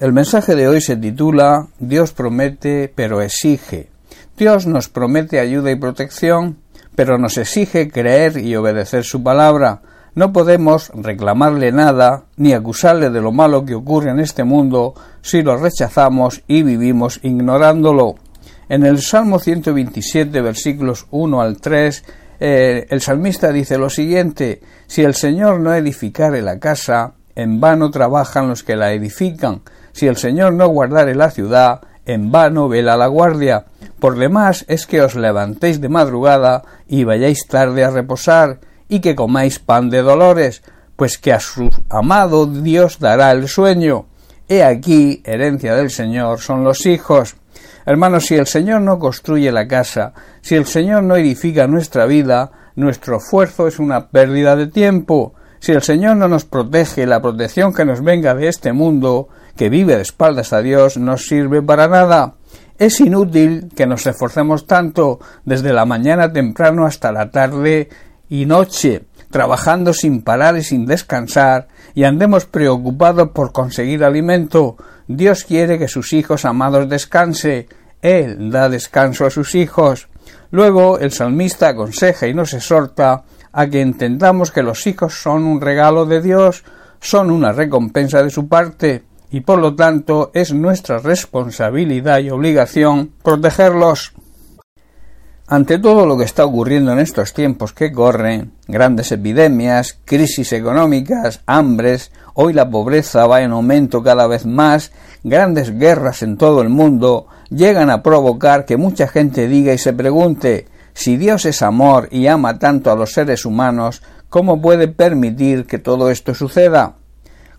El mensaje de hoy se titula Dios promete pero exige. Dios nos promete ayuda y protección, pero nos exige creer y obedecer su palabra. No podemos reclamarle nada ni acusarle de lo malo que ocurre en este mundo si lo rechazamos y vivimos ignorándolo. En el Salmo 127, versículos 1 al 3, eh, el salmista dice lo siguiente, si el Señor no edificare la casa, en vano trabajan los que la edifican, si el Señor no guardare la ciudad, en vano vela la guardia. Por demás es que os levantéis de madrugada y vayáis tarde a reposar, y que comáis pan de dolores, pues que a su amado Dios dará el sueño. He aquí, herencia del Señor son los hijos. Hermanos, si el Señor no construye la casa, si el Señor no edifica nuestra vida, nuestro esfuerzo es una pérdida de tiempo. Si el Señor no nos protege, la protección que nos venga de este mundo, que vive de espaldas a Dios, no sirve para nada. Es inútil que nos esforcemos tanto desde la mañana temprano hasta la tarde y noche, trabajando sin parar y sin descansar, y andemos preocupados por conseguir alimento. Dios quiere que sus hijos amados descanse, él da descanso a sus hijos. Luego el salmista aconseja y nos exhorta a que entendamos que los hijos son un regalo de Dios, son una recompensa de su parte, y por lo tanto es nuestra responsabilidad y obligación protegerlos. Ante todo lo que está ocurriendo en estos tiempos que corren, grandes epidemias, crisis económicas, hambres, hoy la pobreza va en aumento cada vez más, grandes guerras en todo el mundo, llegan a provocar que mucha gente diga y se pregunte si Dios es amor y ama tanto a los seres humanos, ¿cómo puede permitir que todo esto suceda?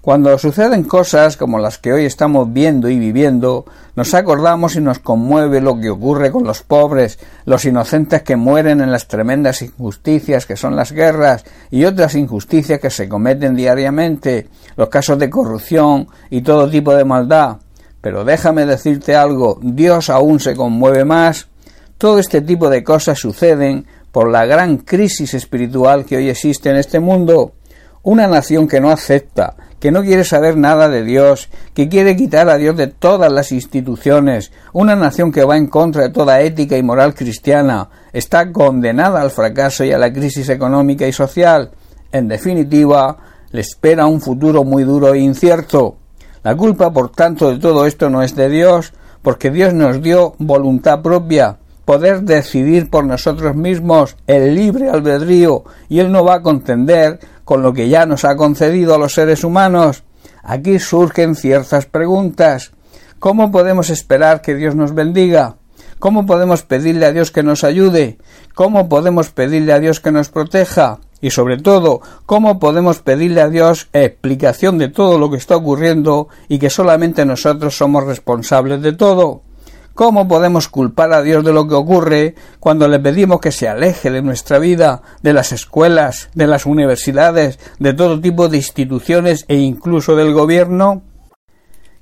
Cuando suceden cosas como las que hoy estamos viendo y viviendo, nos acordamos y nos conmueve lo que ocurre con los pobres, los inocentes que mueren en las tremendas injusticias que son las guerras y otras injusticias que se cometen diariamente, los casos de corrupción y todo tipo de maldad. Pero déjame decirte algo, Dios aún se conmueve más. Todo este tipo de cosas suceden por la gran crisis espiritual que hoy existe en este mundo. Una nación que no acepta, que no quiere saber nada de Dios, que quiere quitar a Dios de todas las instituciones, una nación que va en contra de toda ética y moral cristiana, está condenada al fracaso y a la crisis económica y social. En definitiva, le espera un futuro muy duro e incierto. La culpa, por tanto, de todo esto no es de Dios, porque Dios nos dio voluntad propia, poder decidir por nosotros mismos, el libre albedrío, y Él no va a contender con lo que ya nos ha concedido a los seres humanos. Aquí surgen ciertas preguntas. ¿Cómo podemos esperar que Dios nos bendiga? ¿Cómo podemos pedirle a Dios que nos ayude? ¿Cómo podemos pedirle a Dios que nos proteja? Y sobre todo, ¿cómo podemos pedirle a Dios explicación de todo lo que está ocurriendo y que solamente nosotros somos responsables de todo? ¿Cómo podemos culpar a Dios de lo que ocurre cuando le pedimos que se aleje de nuestra vida, de las escuelas, de las universidades, de todo tipo de instituciones e incluso del gobierno?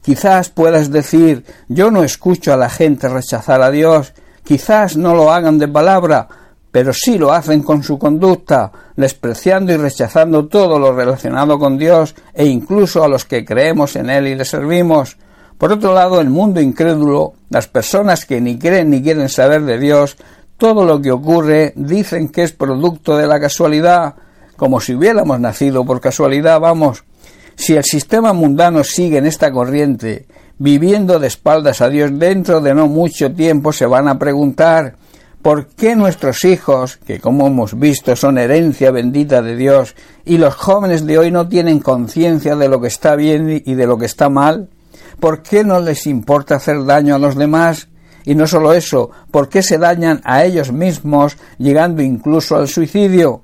Quizás puedas decir yo no escucho a la gente rechazar a Dios, quizás no lo hagan de palabra, pero sí lo hacen con su conducta, despreciando y rechazando todo lo relacionado con Dios e incluso a los que creemos en Él y le servimos. Por otro lado, el mundo incrédulo, las personas que ni creen ni quieren saber de Dios, todo lo que ocurre dicen que es producto de la casualidad, como si hubiéramos nacido por casualidad, vamos. Si el sistema mundano sigue en esta corriente, viviendo de espaldas a Dios dentro de no mucho tiempo, se van a preguntar ¿Por qué nuestros hijos, que como hemos visto son herencia bendita de Dios, y los jóvenes de hoy no tienen conciencia de lo que está bien y de lo que está mal? ¿Por qué no les importa hacer daño a los demás? Y no solo eso, ¿por qué se dañan a ellos mismos, llegando incluso al suicidio?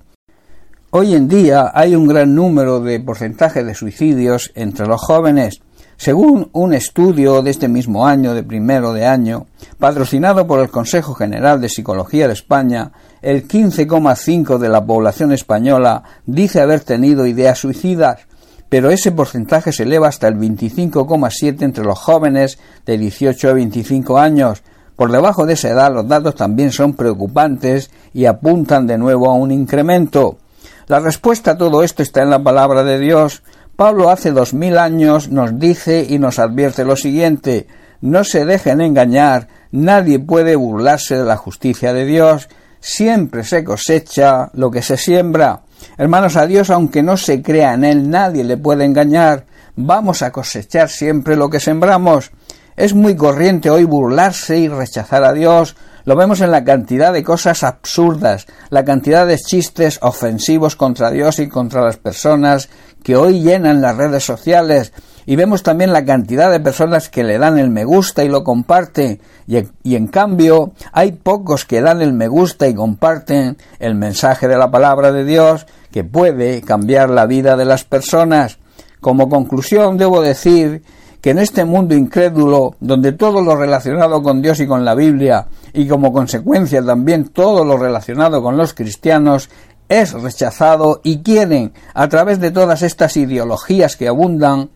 Hoy en día hay un gran número de porcentaje de suicidios entre los jóvenes. Según un estudio de este mismo año, de primero de año, patrocinado por el Consejo General de Psicología de España, el 15,5 de la población española dice haber tenido ideas suicidas, pero ese porcentaje se eleva hasta el 25,7 entre los jóvenes de 18 a 25 años. Por debajo de esa edad los datos también son preocupantes y apuntan de nuevo a un incremento. La respuesta a todo esto está en la palabra de Dios. Pablo hace dos mil años nos dice y nos advierte lo siguiente no se dejen engañar, nadie puede burlarse de la justicia de Dios, siempre se cosecha lo que se siembra. Hermanos, a Dios, aunque no se crea en Él, nadie le puede engañar. Vamos a cosechar siempre lo que sembramos. Es muy corriente hoy burlarse y rechazar a Dios. Lo vemos en la cantidad de cosas absurdas, la cantidad de chistes ofensivos contra Dios y contra las personas que hoy llenan las redes sociales y vemos también la cantidad de personas que le dan el me gusta y lo comparten y, en cambio hay pocos que dan el me gusta y comparten el mensaje de la palabra de Dios que puede cambiar la vida de las personas. Como conclusión debo decir que en este mundo incrédulo, donde todo lo relacionado con Dios y con la Biblia, y como consecuencia también todo lo relacionado con los cristianos, es rechazado y quieren, a través de todas estas ideologías que abundan,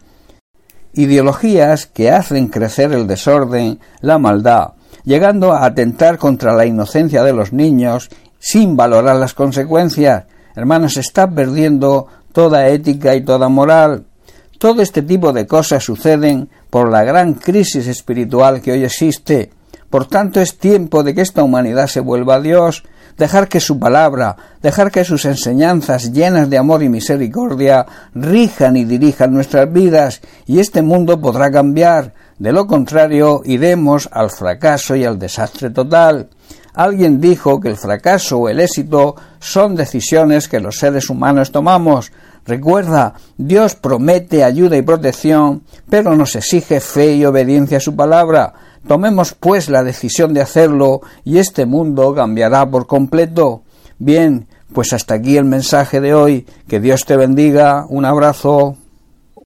ideologías que hacen crecer el desorden, la maldad, llegando a atentar contra la inocencia de los niños sin valorar las consecuencias. Hermanos, se está perdiendo toda ética y toda moral. Todo este tipo de cosas suceden por la gran crisis espiritual que hoy existe. Por tanto, es tiempo de que esta humanidad se vuelva a Dios, dejar que su palabra, dejar que sus enseñanzas llenas de amor y misericordia rijan y dirijan nuestras vidas y este mundo podrá cambiar. De lo contrario, iremos al fracaso y al desastre total. Alguien dijo que el fracaso o el éxito son decisiones que los seres humanos tomamos. Recuerda, Dios promete ayuda y protección, pero nos exige fe y obediencia a su palabra. Tomemos pues la decisión de hacerlo y este mundo cambiará por completo. Bien, pues hasta aquí el mensaje de hoy. Que Dios te bendiga. Un abrazo.